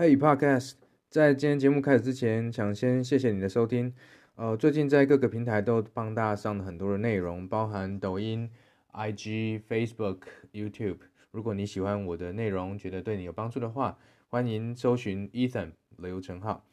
Hey Podcast，在今天节目开始之前，想先谢谢你的收听。呃，最近在各个平台都帮大家上了很多的内容，包含抖音、IG、Facebook、YouTube。如果你喜欢我的内容，觉得对你有帮助的话，欢迎搜寻 Ethan 刘成浩。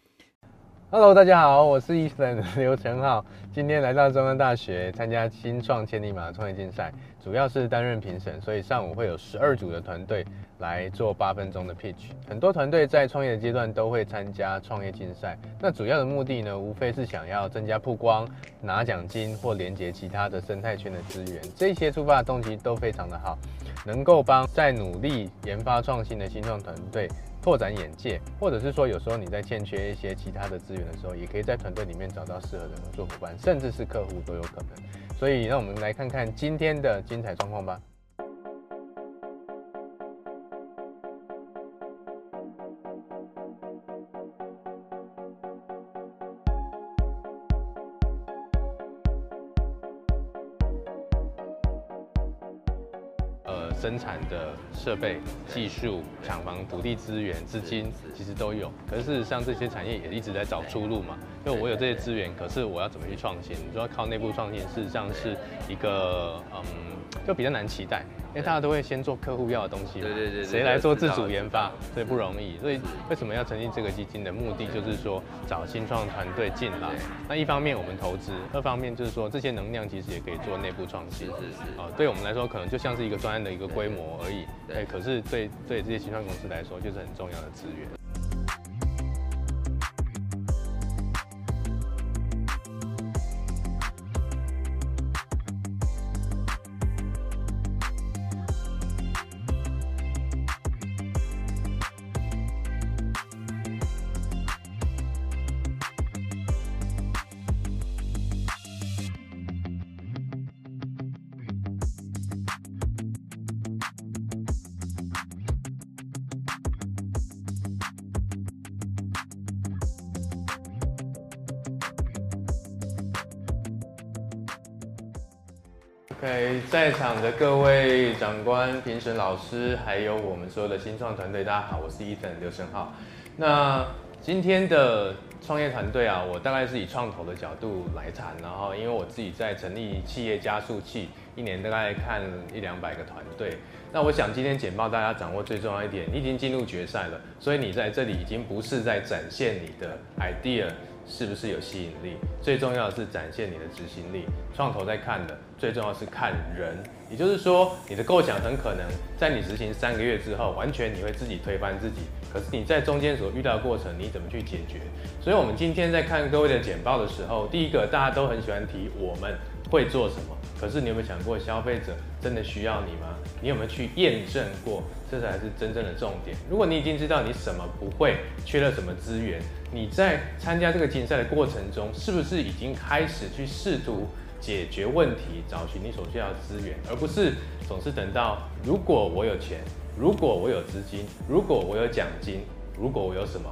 Hello，大家好，我是 Ethan 刘成浩。今天来到中央大学参加新创千里马创业竞赛，主要是担任评审，所以上午会有十二组的团队来做八分钟的 pitch。很多团队在创业的阶段都会参加创业竞赛，那主要的目的呢，无非是想要增加曝光、拿奖金或连接其他的生态圈的资源。这些出发的动机都非常的好，能够帮在努力研发创新的新创团队。拓展眼界，或者是说，有时候你在欠缺一些其他的资源的时候，也可以在团队里面找到适合的合作伙伴，甚至是客户都有可能。所以，让我们来看看今天的精彩状况吧。呃生产的设备、技术、厂房、土地资源、资金，其实都有。可是事实上，这些产业也一直在找出路嘛。因为我有这些资源，可是我要怎么去创新？你说靠内部创新，事实上是一个嗯，就比较难期待。因为大家都会先做客户要的东西嘛，对对对，谁来做自主研发，所以不容易。所以为什么要成立这个基金的目的，就是说找新创团队进来。那一方面我们投资，二方面就是说这些能量其实也可以做内部创新。是是是。啊，对我们来说可能就像是一个专案的一个规模而已。哎，可是对对这些新创公司来说，就是很重要的资源。OK，在场的各位长官、评审老师，还有我们所有的新创团队，大家好，我是 Ethan 刘胜浩。那今天的创业团队啊，我大概是以创投的角度来谈，然后因为我自己在成立企业加速器，一年大概看一两百个团队。那我想今天简报大家掌握最重要一点，你已经进入决赛了，所以你在这里已经不是在展现你的 idea。是不是有吸引力？最重要的是展现你的执行力。创投在看的，最重要是看人。也就是说，你的构想很可能在你执行三个月之后，完全你会自己推翻自己。可是你在中间所遇到的过程，你怎么去解决？所以，我们今天在看各位的简报的时候，第一个大家都很喜欢提我们会做什么。可是你有没有想过，消费者真的需要你吗？你有没有去验证过？这才是真正的重点。如果你已经知道你什么不会，缺了什么资源，你在参加这个竞赛的过程中，是不是已经开始去试图解决问题，找寻你所需要的资源，而不是总是等到如果我有钱，如果我有资金，如果我有奖金，如果我有什么，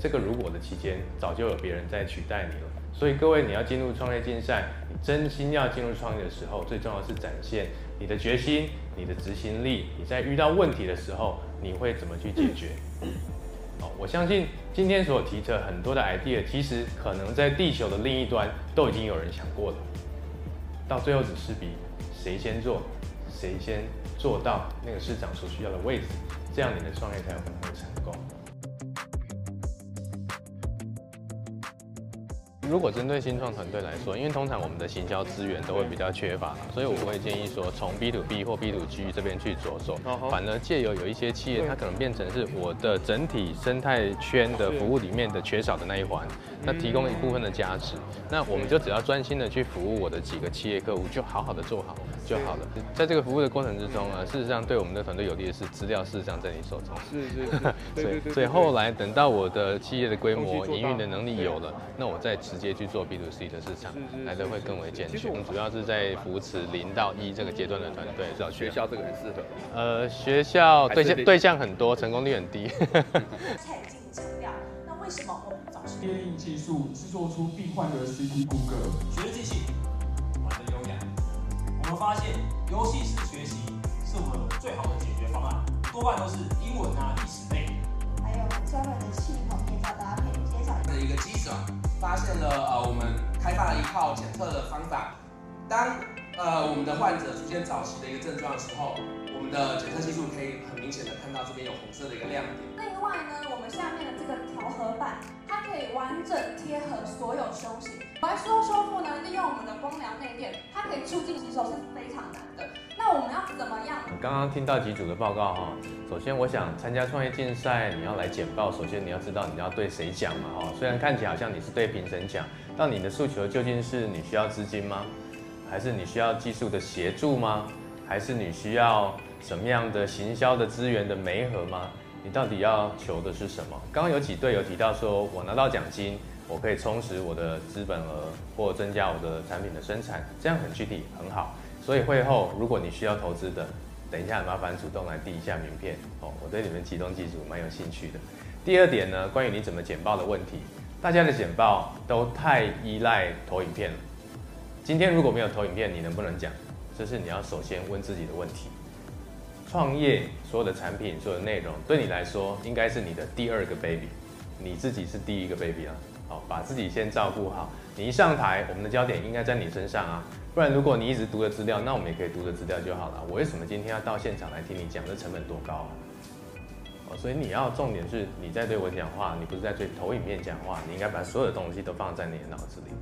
这个如果的期间，早就有别人在取代你了。所以各位，你要进入创业竞赛，你真心要进入创业的时候，最重要的是展现你的决心、你的执行力。你在遇到问题的时候，你会怎么去解决？哦，我相信今天所提的很多的 idea，其实可能在地球的另一端都已经有人想过了。到最后只是比谁先做，谁先做到那个市场所需要的位置，这样你的创业才有可能会成功。如果针对新创团队来说，因为通常我们的行销资源都会比较缺乏，所以我会建议说，从 B to B 或 B to G 这边去着手。反而借由有一些企业，它可能变成是我的整体生态圈的服务里面的缺少的那一环，那提供一部分的价值。那我们就只要专心的去服务我的几个企业客户，就好好的做好就好了。在这个服务的过程之中啊，事实上对我们的团队有利的是，资料事实上在你手中。是是是。所以所以后来等到我的企业的规模、营运的能力有了，那我再直接去做 B to C 的市场，来的会更为健全。我们主要是在扶持零到一这个阶段的团队，找学校这个很适合。呃，学校对象对象很多，成功率很低。那为什么我们找列印技术制作出必患的 CT 骨骼？学机器玩的优雅。我们发现游戏式学习是我们最好的解决方案，多半都是英文啊、历史类。还有专门个机转，发现了呃，我们开发了一套检测的方法。当呃我们的患者出现早期的一个症状的时候，我们的检测技术可以很明显的看到这边有红色的一个亮点。另外呢，我们下面的这个调和板，它可以完整贴合所有胸型。来说修复呢，利用我们的光疗内垫，它可以促进吸收是非常难的。那我们要怎么样？刚刚听到几组的报告哈，首先我想参加创业竞赛，你要来简报，首先你要知道你要对谁讲嘛哈。虽然看起来好像你是对评审讲，但你的诉求究竟是你需要资金吗？还是你需要技术的协助吗？还是你需要什么样的行销的资源的媒合吗？你到底要求的是什么？刚刚有几队有提到说，我拿到奖金，我可以充实我的资本额或增加我的产品的生产，这样很具体很好。所以会后如果你需要投资的，等一下麻烦主动来递一下名片哦，我对你们启动技术蛮有兴趣的。第二点呢，关于你怎么简报的问题，大家的简报都太依赖投影片了。今天如果没有投影片，你能不能讲？这是你要首先问自己的问题。创业所有的产品、所有的内容，对你来说应该是你的第二个 baby，你自己是第一个 baby 啊。好，把自己先照顾好。你一上台，我们的焦点应该在你身上啊。不然如果你一直读的资料，那我们也可以读的资料就好了。我为什么今天要到现场来听你讲？这成本多高啊？哦，所以你要重点是你在对我讲话，你不是在对投影片讲话。你应该把所有的东西都放在你的脑子里。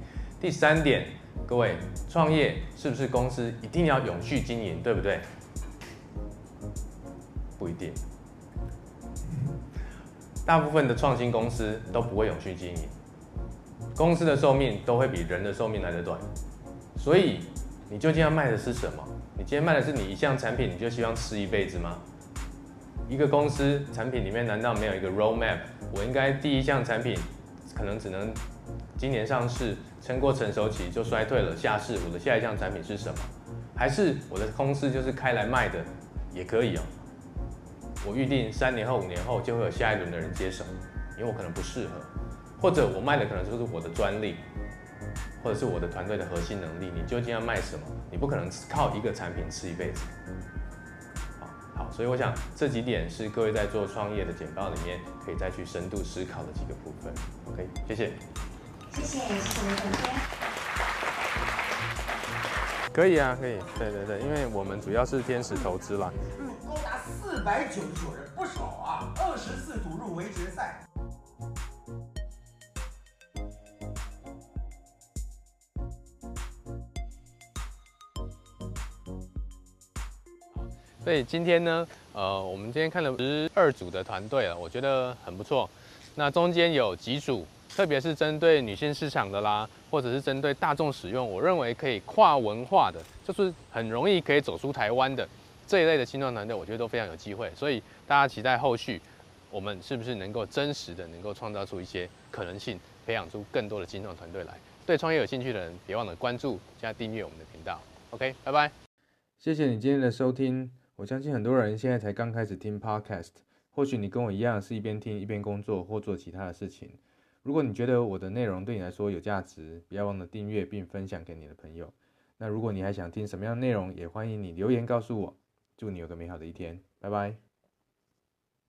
第三点。各位，创业是不是公司一定要永续经营，对不对？不一定，大部分的创新公司都不会永续经营，公司的寿命都会比人的寿命来得短。所以，你究竟要卖的是什么？你今天卖的是你一项产品，你就希望吃一辈子吗？一个公司产品里面难道没有一个 roadmap？我应该第一项产品可能只能今年上市。撑过成熟期就衰退了，下市我的下一项产品是什么？还是我的公司就是开来卖的，也可以哦。我预定三年后、五年后就会有下一轮的人接手，因为我可能不适合，或者我卖的可能就是我的专利，或者是我的团队的核心能力。你究竟要卖什么？你不可能只靠一个产品吃一辈子。好，好，所以我想这几点是各位在做创业的简报里面可以再去深度思考的几个部分。OK，谢谢。谢谢，谢谢刘总监。可以啊，可以，对对对，因为我们主要是天使投资啦。嗯，高达四百九十九人，不少啊，二十四组入围决赛。所以今天呢，呃，我们今天看了十二组的团队了，我觉得很不错。那中间有几组。特别是针对女性市场的啦，或者是针对大众使用，我认为可以跨文化的，就是很容易可以走出台湾的这一类的青创团队，我觉得都非常有机会。所以大家期待后续，我们是不是能够真实的能够创造出一些可能性，培养出更多的青创团队来。对创业有兴趣的人，别忘了关注加订阅我们的频道。OK，拜拜。谢谢你今天的收听。我相信很多人现在才刚开始听 Podcast，或许你跟我一样是一边听一边工作或做其他的事情。如果你觉得我的内容对你来说有价值，不要忘了订阅并分享给你的朋友。那如果你还想听什么样的内容，也欢迎你留言告诉我。祝你有个美好的一天，拜拜。